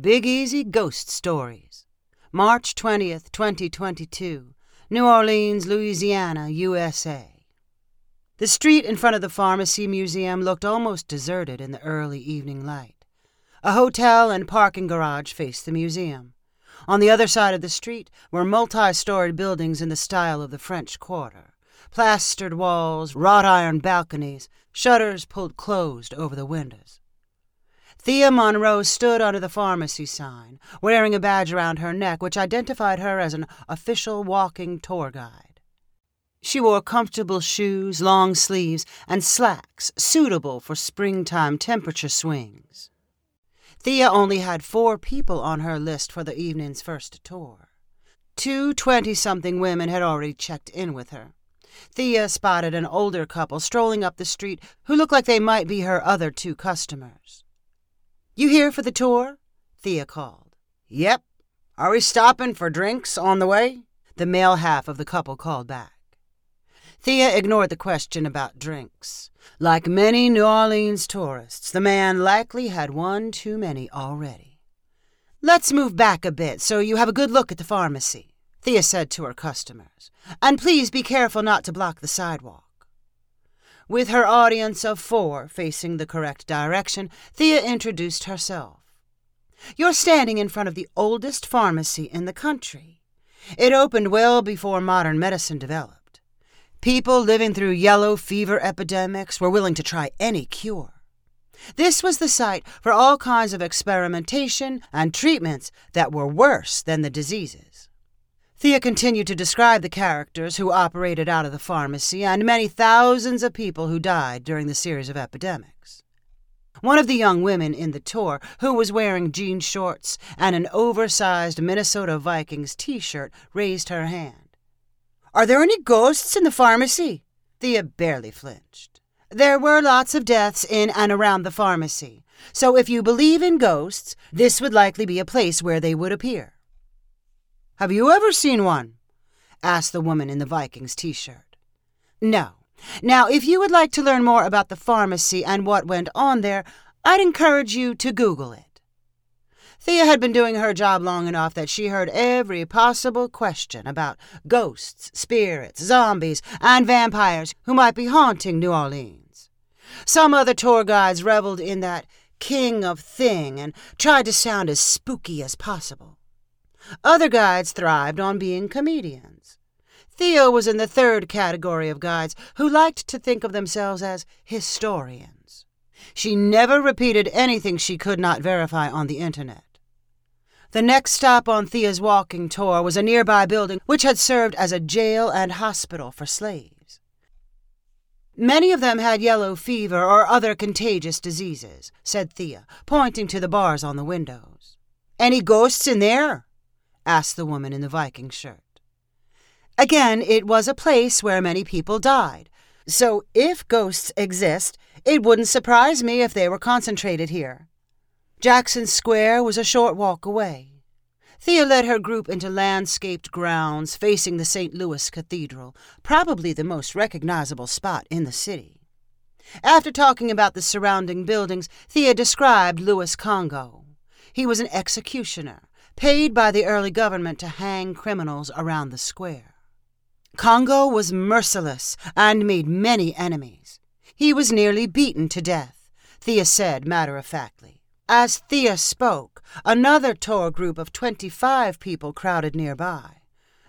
Big Easy Ghost Stories. March 20th, 2022. New Orleans, Louisiana, USA. The street in front of the Pharmacy Museum looked almost deserted in the early evening light. A hotel and parking garage faced the museum. On the other side of the street were multi storied buildings in the style of the French Quarter plastered walls, wrought iron balconies, shutters pulled closed over the windows. Thea Monroe stood under the pharmacy sign, wearing a badge around her neck which identified her as an official walking tour guide. She wore comfortable shoes, long sleeves, and slacks suitable for springtime temperature swings. Thea only had four people on her list for the evening's first tour. Two twenty-something women had already checked in with her. Thea spotted an older couple strolling up the street who looked like they might be her other two customers. You here for the tour? Thea called. Yep. Are we stopping for drinks on the way? The male half of the couple called back. Thea ignored the question about drinks. Like many New Orleans tourists, the man likely had one too many already. Let's move back a bit so you have a good look at the pharmacy, Thea said to her customers. And please be careful not to block the sidewalk. With her audience of four facing the correct direction, Thea introduced herself. You're standing in front of the oldest pharmacy in the country. It opened well before modern medicine developed. People living through yellow fever epidemics were willing to try any cure. This was the site for all kinds of experimentation and treatments that were worse than the diseases. Thea continued to describe the characters who operated out of the pharmacy and many thousands of people who died during the series of epidemics. One of the young women in the tour, who was wearing jean shorts and an oversized Minnesota Vikings t shirt, raised her hand. Are there any ghosts in the pharmacy? Thea barely flinched. There were lots of deaths in and around the pharmacy, so if you believe in ghosts, this would likely be a place where they would appear. Have you ever seen one? asked the woman in the Vikings t shirt. No. Now, if you would like to learn more about the pharmacy and what went on there, I'd encourage you to Google it. Thea had been doing her job long enough that she heard every possible question about ghosts, spirits, zombies, and vampires who might be haunting New Orleans. Some other tour guides reveled in that king of thing and tried to sound as spooky as possible. Other guides thrived on being comedians. Thea was in the third category of guides who liked to think of themselves as historians. She never repeated anything she could not verify on the internet. The next stop on Thea's walking tour was a nearby building which had served as a jail and hospital for slaves. Many of them had yellow fever or other contagious diseases, said Thea, pointing to the bars on the windows. Any ghosts in there? Asked the woman in the Viking shirt. Again, it was a place where many people died, so if ghosts exist, it wouldn't surprise me if they were concentrated here. Jackson Square was a short walk away. Thea led her group into landscaped grounds facing the St. Louis Cathedral, probably the most recognizable spot in the city. After talking about the surrounding buildings, Thea described Louis Congo. He was an executioner, paid by the early government to hang criminals around the square. Congo was merciless and made many enemies. He was nearly beaten to death, Thea said matter of factly. As Thea spoke, another tour group of 25 people crowded nearby.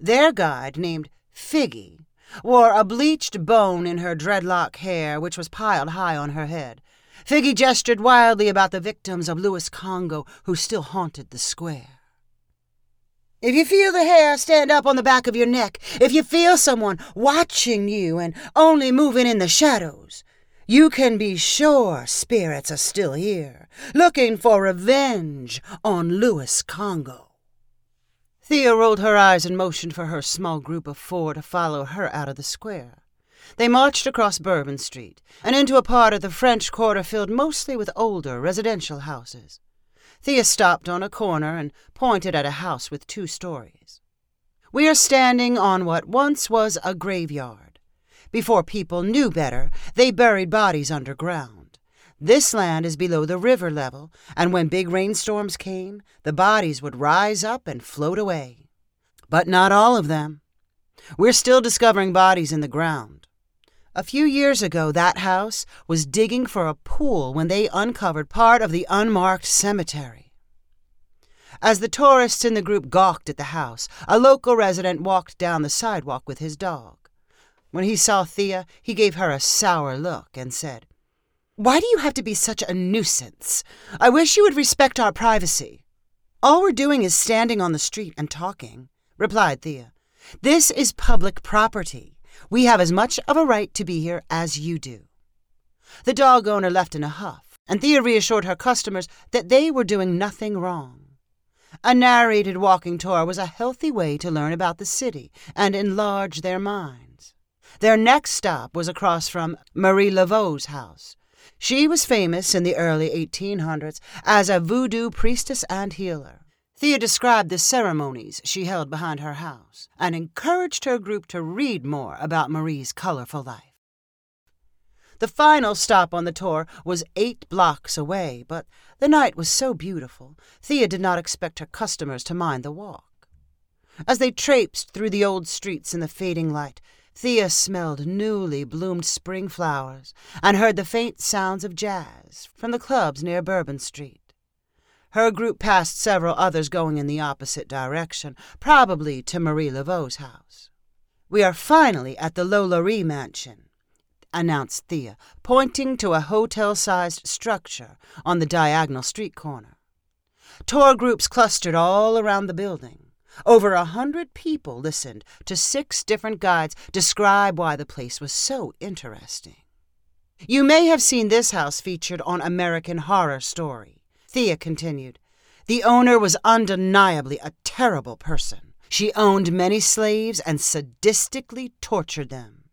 Their guide, named Figgy, wore a bleached bone in her dreadlock hair, which was piled high on her head. Figgy gestured wildly about the victims of Louis Congo who still haunted the square. If you feel the hair stand up on the back of your neck, if you feel someone watching you and only moving in the shadows, you can be sure spirits are still here, looking for revenge on Louis Congo. Thea rolled her eyes and motioned for her small group of four to follow her out of the square. They marched across Bourbon Street and into a part of the French Quarter filled mostly with older residential houses. Thea stopped on a corner and pointed at a house with two stories. We are standing on what once was a graveyard. Before people knew better, they buried bodies underground. This land is below the river level, and when big rainstorms came, the bodies would rise up and float away. But not all of them. We're still discovering bodies in the ground. A few years ago, that house was digging for a pool when they uncovered part of the unmarked cemetery. As the tourists in the group gawked at the house, a local resident walked down the sidewalk with his dog. When he saw Thea, he gave her a sour look and said, Why do you have to be such a nuisance? I wish you would respect our privacy. All we're doing is standing on the street and talking, replied Thea. This is public property. We have as much of a right to be here as you do. The dog owner left in a huff, and Thea reassured her customers that they were doing nothing wrong. A narrated walking tour was a healthy way to learn about the city and enlarge their minds. Their next stop was across from Marie Laveau's house. She was famous in the early 1800s as a voodoo priestess and healer. Thea described the ceremonies she held behind her house and encouraged her group to read more about Marie's colorful life. The final stop on the tour was eight blocks away, but the night was so beautiful, Thea did not expect her customers to mind the walk. As they traipsed through the old streets in the fading light, Thea smelled newly bloomed spring flowers and heard the faint sounds of jazz from the clubs near Bourbon Street. Her group passed several others going in the opposite direction, probably to Marie Laveau's house. We are finally at the LaLaurie mansion, announced Thea, pointing to a hotel sized structure on the diagonal street corner. Tour groups clustered all around the building. Over a hundred people listened to six different guides describe why the place was so interesting. You may have seen this house featured on American Horror Story. Thea continued. The owner was undeniably a terrible person. She owned many slaves and sadistically tortured them.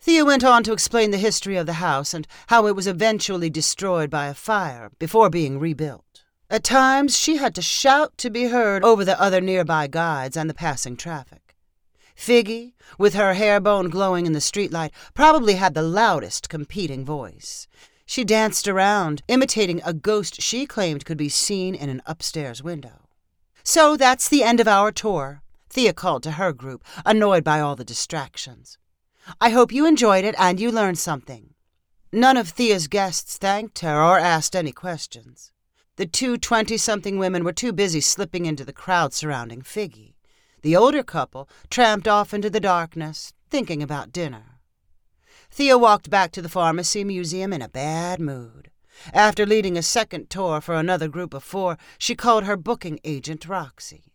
Thea went on to explain the history of the house and how it was eventually destroyed by a fire before being rebuilt. At times, she had to shout to be heard over the other nearby guides and the passing traffic. Figgy, with her hair bone glowing in the streetlight, probably had the loudest competing voice. She danced around, imitating a ghost she claimed could be seen in an upstairs window. So that's the end of our tour, Thea called to her group, annoyed by all the distractions. I hope you enjoyed it and you learned something. None of Thea's guests thanked her or asked any questions. The two twenty something women were too busy slipping into the crowd surrounding Figgy. The older couple tramped off into the darkness, thinking about dinner. Thea walked back to the pharmacy museum in a bad mood. After leading a second tour for another group of four, she called her booking agent, Roxy.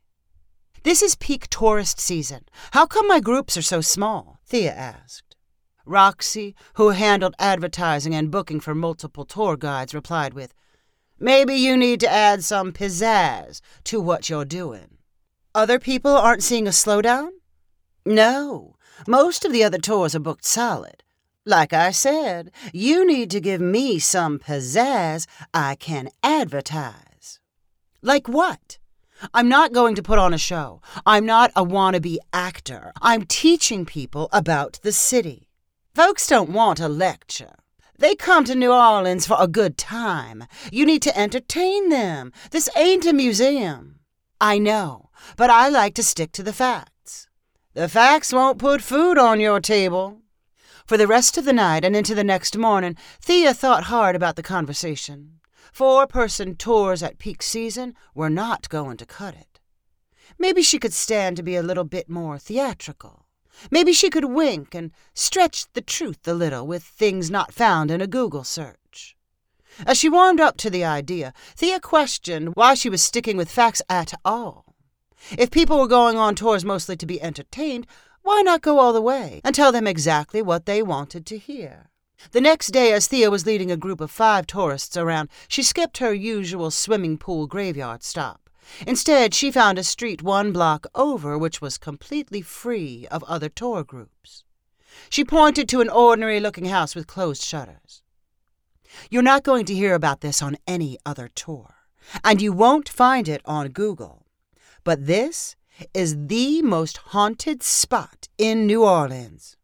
This is peak tourist season. How come my groups are so small? Thea asked. Roxy, who handled advertising and booking for multiple tour guides, replied with, Maybe you need to add some pizzazz to what you're doing. Other people aren't seeing a slowdown? No. Most of the other tours are booked solid. Like I said, you need to give me some pizzazz I can advertise. Like what? I'm not going to put on a show. I'm not a wannabe actor. I'm teaching people about the city. Folks don't want a lecture. They come to New Orleans for a good time. You need to entertain them. This ain't a museum. I know, but I like to stick to the facts. The facts won't put food on your table. For the rest of the night and into the next morning, Thea thought hard about the conversation. Four person tours at peak season were not going to cut it. Maybe she could stand to be a little bit more theatrical. Maybe she could wink and stretch the truth a little with things not found in a Google search. As she warmed up to the idea, Thea questioned why she was sticking with facts at all. If people were going on tours mostly to be entertained, why not go all the way and tell them exactly what they wanted to hear? The next day, as Thea was leading a group of five tourists around, she skipped her usual swimming pool graveyard stop. Instead, she found a street one block over which was completely free of other tour groups. She pointed to an ordinary looking house with closed shutters. You're not going to hear about this on any other tour, and you won't find it on Google. But this is the most haunted spot in New Orleans.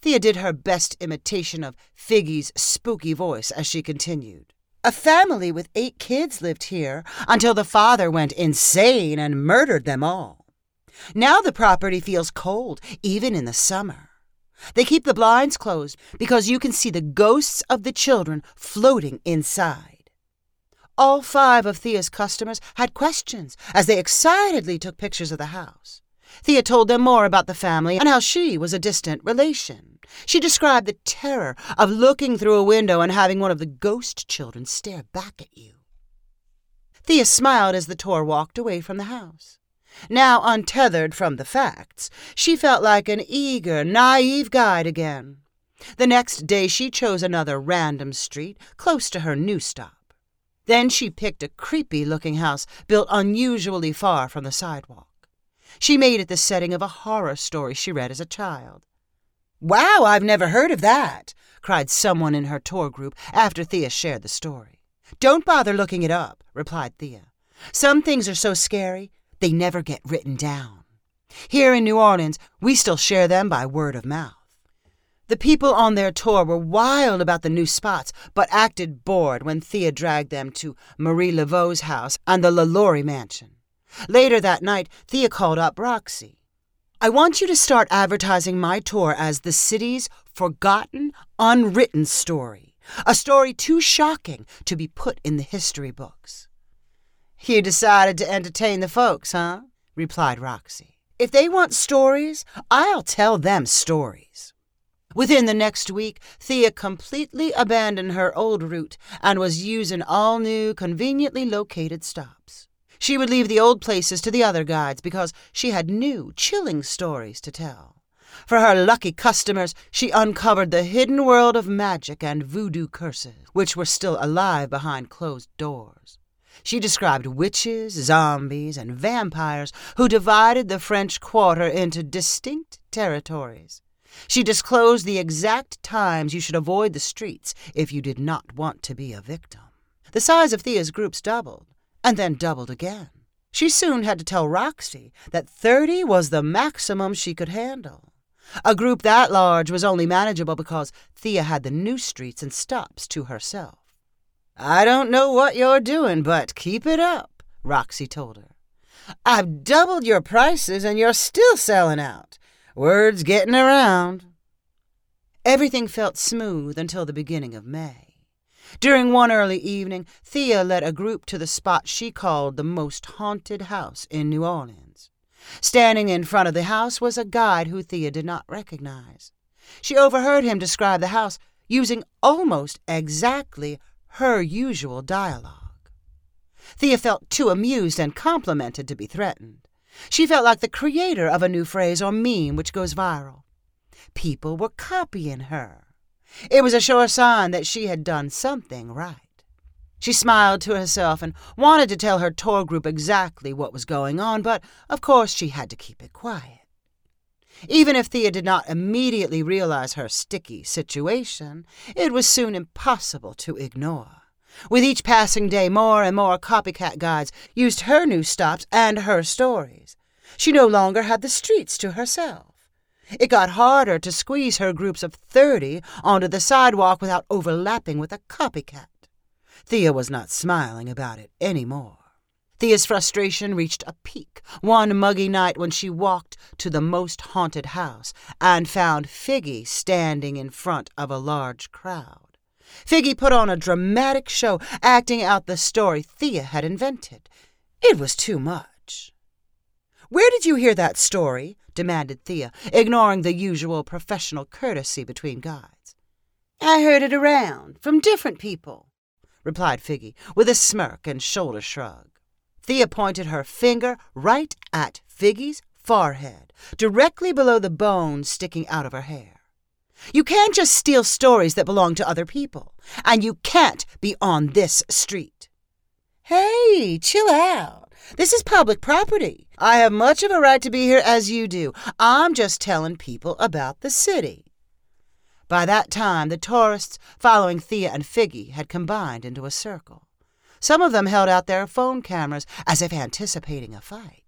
Thea did her best imitation of Figgy's spooky voice as she continued. A family with eight kids lived here until the father went insane and murdered them all. Now the property feels cold, even in the summer. They keep the blinds closed because you can see the ghosts of the children floating inside. All five of Thea's customers had questions as they excitedly took pictures of the house. Thea told them more about the family and how she was a distant relation. She described the terror of looking through a window and having one of the ghost children stare back at you. Thea smiled as the tour walked away from the house. Now untethered from the facts, she felt like an eager, naive guide again. The next day she chose another random street close to her new stop. Then she picked a creepy looking house built unusually far from the sidewalk. She made it the setting of a horror story she read as a child. Wow, I've never heard of that, cried someone in her tour group after Thea shared the story. Don't bother looking it up, replied Thea. Some things are so scary, they never get written down. Here in New Orleans, we still share them by word of mouth. The people on their tour were wild about the new spots, but acted bored when Thea dragged them to Marie Laveau's house and the LaLaurie mansion. Later that night, Thea called up Roxy. I want you to start advertising my tour as the city's forgotten, unwritten story, a story too shocking to be put in the history books. You decided to entertain the folks, huh? replied Roxy. If they want stories, I'll tell them stories. Within the next week, Thea completely abandoned her old route and was using all new, conveniently located stops. She would leave the old places to the other guides because she had new, chilling stories to tell. For her lucky customers, she uncovered the hidden world of magic and voodoo curses, which were still alive behind closed doors. She described witches, zombies, and vampires who divided the French Quarter into distinct territories. She disclosed the exact times you should avoid the streets if you did not want to be a victim. The size of Thea's groups doubled and then doubled again. She soon had to tell Roxy that 30 was the maximum she could handle. A group that large was only manageable because Thea had the new streets and stops to herself. I don't know what you're doing, but keep it up, Roxy told her. I've doubled your prices and you're still selling out. Word's getting around. Everything felt smooth until the beginning of May. During one early evening, Thea led a group to the spot she called the most haunted house in New Orleans. Standing in front of the house was a guide who Thea did not recognize. She overheard him describe the house using almost exactly her usual dialogue. Thea felt too amused and complimented to be threatened. She felt like the creator of a new phrase or meme which goes viral. People were copying her. It was a sure sign that she had done something right. She smiled to herself and wanted to tell her tour group exactly what was going on, but of course she had to keep it quiet. Even if Thea did not immediately realize her sticky situation, it was soon impossible to ignore. With each passing day, more and more copycat guides used her new stops and her stories. She no longer had the streets to herself. It got harder to squeeze her groups of thirty onto the sidewalk without overlapping with a copycat. Thea was not smiling about it any more. Thea's frustration reached a peak one muggy night when she walked to the most haunted house and found Figgy standing in front of a large crowd. Figgy put on a dramatic show, acting out the story Thea had invented. It was too much. Where did you hear that story? demanded Thea, ignoring the usual professional courtesy between guides. I heard it around, from different people, replied Figgy, with a smirk and shoulder shrug. Thea pointed her finger right at Figgy's forehead, directly below the bone sticking out of her hair. You can't just steal stories that belong to other people, and you can't be on this street. Hey, chill out. This is public property. I have much of a right to be here as you do. I'm just telling people about the city. By that time, the tourists following Thea and Figgy had combined into a circle. Some of them held out their phone cameras as if anticipating a fight.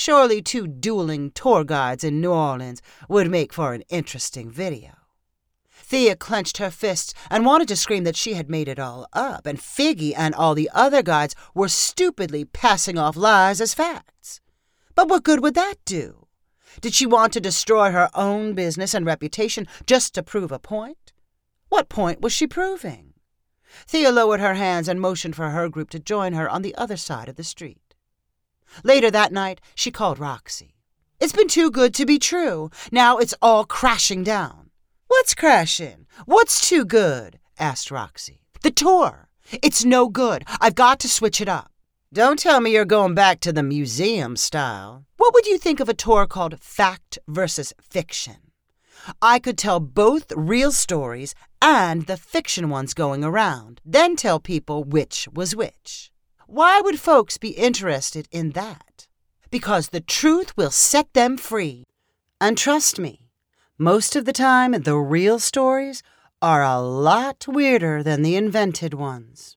Surely two dueling tour guides in New Orleans would make for an interesting video. Thea clenched her fists and wanted to scream that she had made it all up, and Figgy and all the other guides were stupidly passing off lies as facts. But what good would that do? Did she want to destroy her own business and reputation just to prove a point? What point was she proving? Thea lowered her hands and motioned for her group to join her on the other side of the street. Later that night, she called Roxy. It's been too good to be true. Now it's all crashing down. What's crashing? What's too good? asked Roxy. The tour. It's no good. I've got to switch it up. Don't tell me you're going back to the museum style. What would you think of a tour called Fact versus Fiction? I could tell both real stories and the fiction ones going around, then tell people which was which. Why would folks be interested in that? Because the truth will set them free. And trust me, most of the time, the real stories are a lot weirder than the invented ones.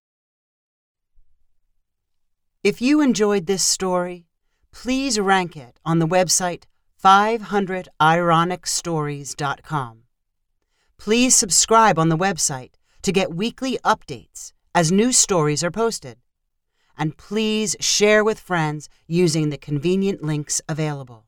If you enjoyed this story, please rank it on the website 500ironicstories.com. Please subscribe on the website to get weekly updates as new stories are posted. And please share with friends using the convenient links available.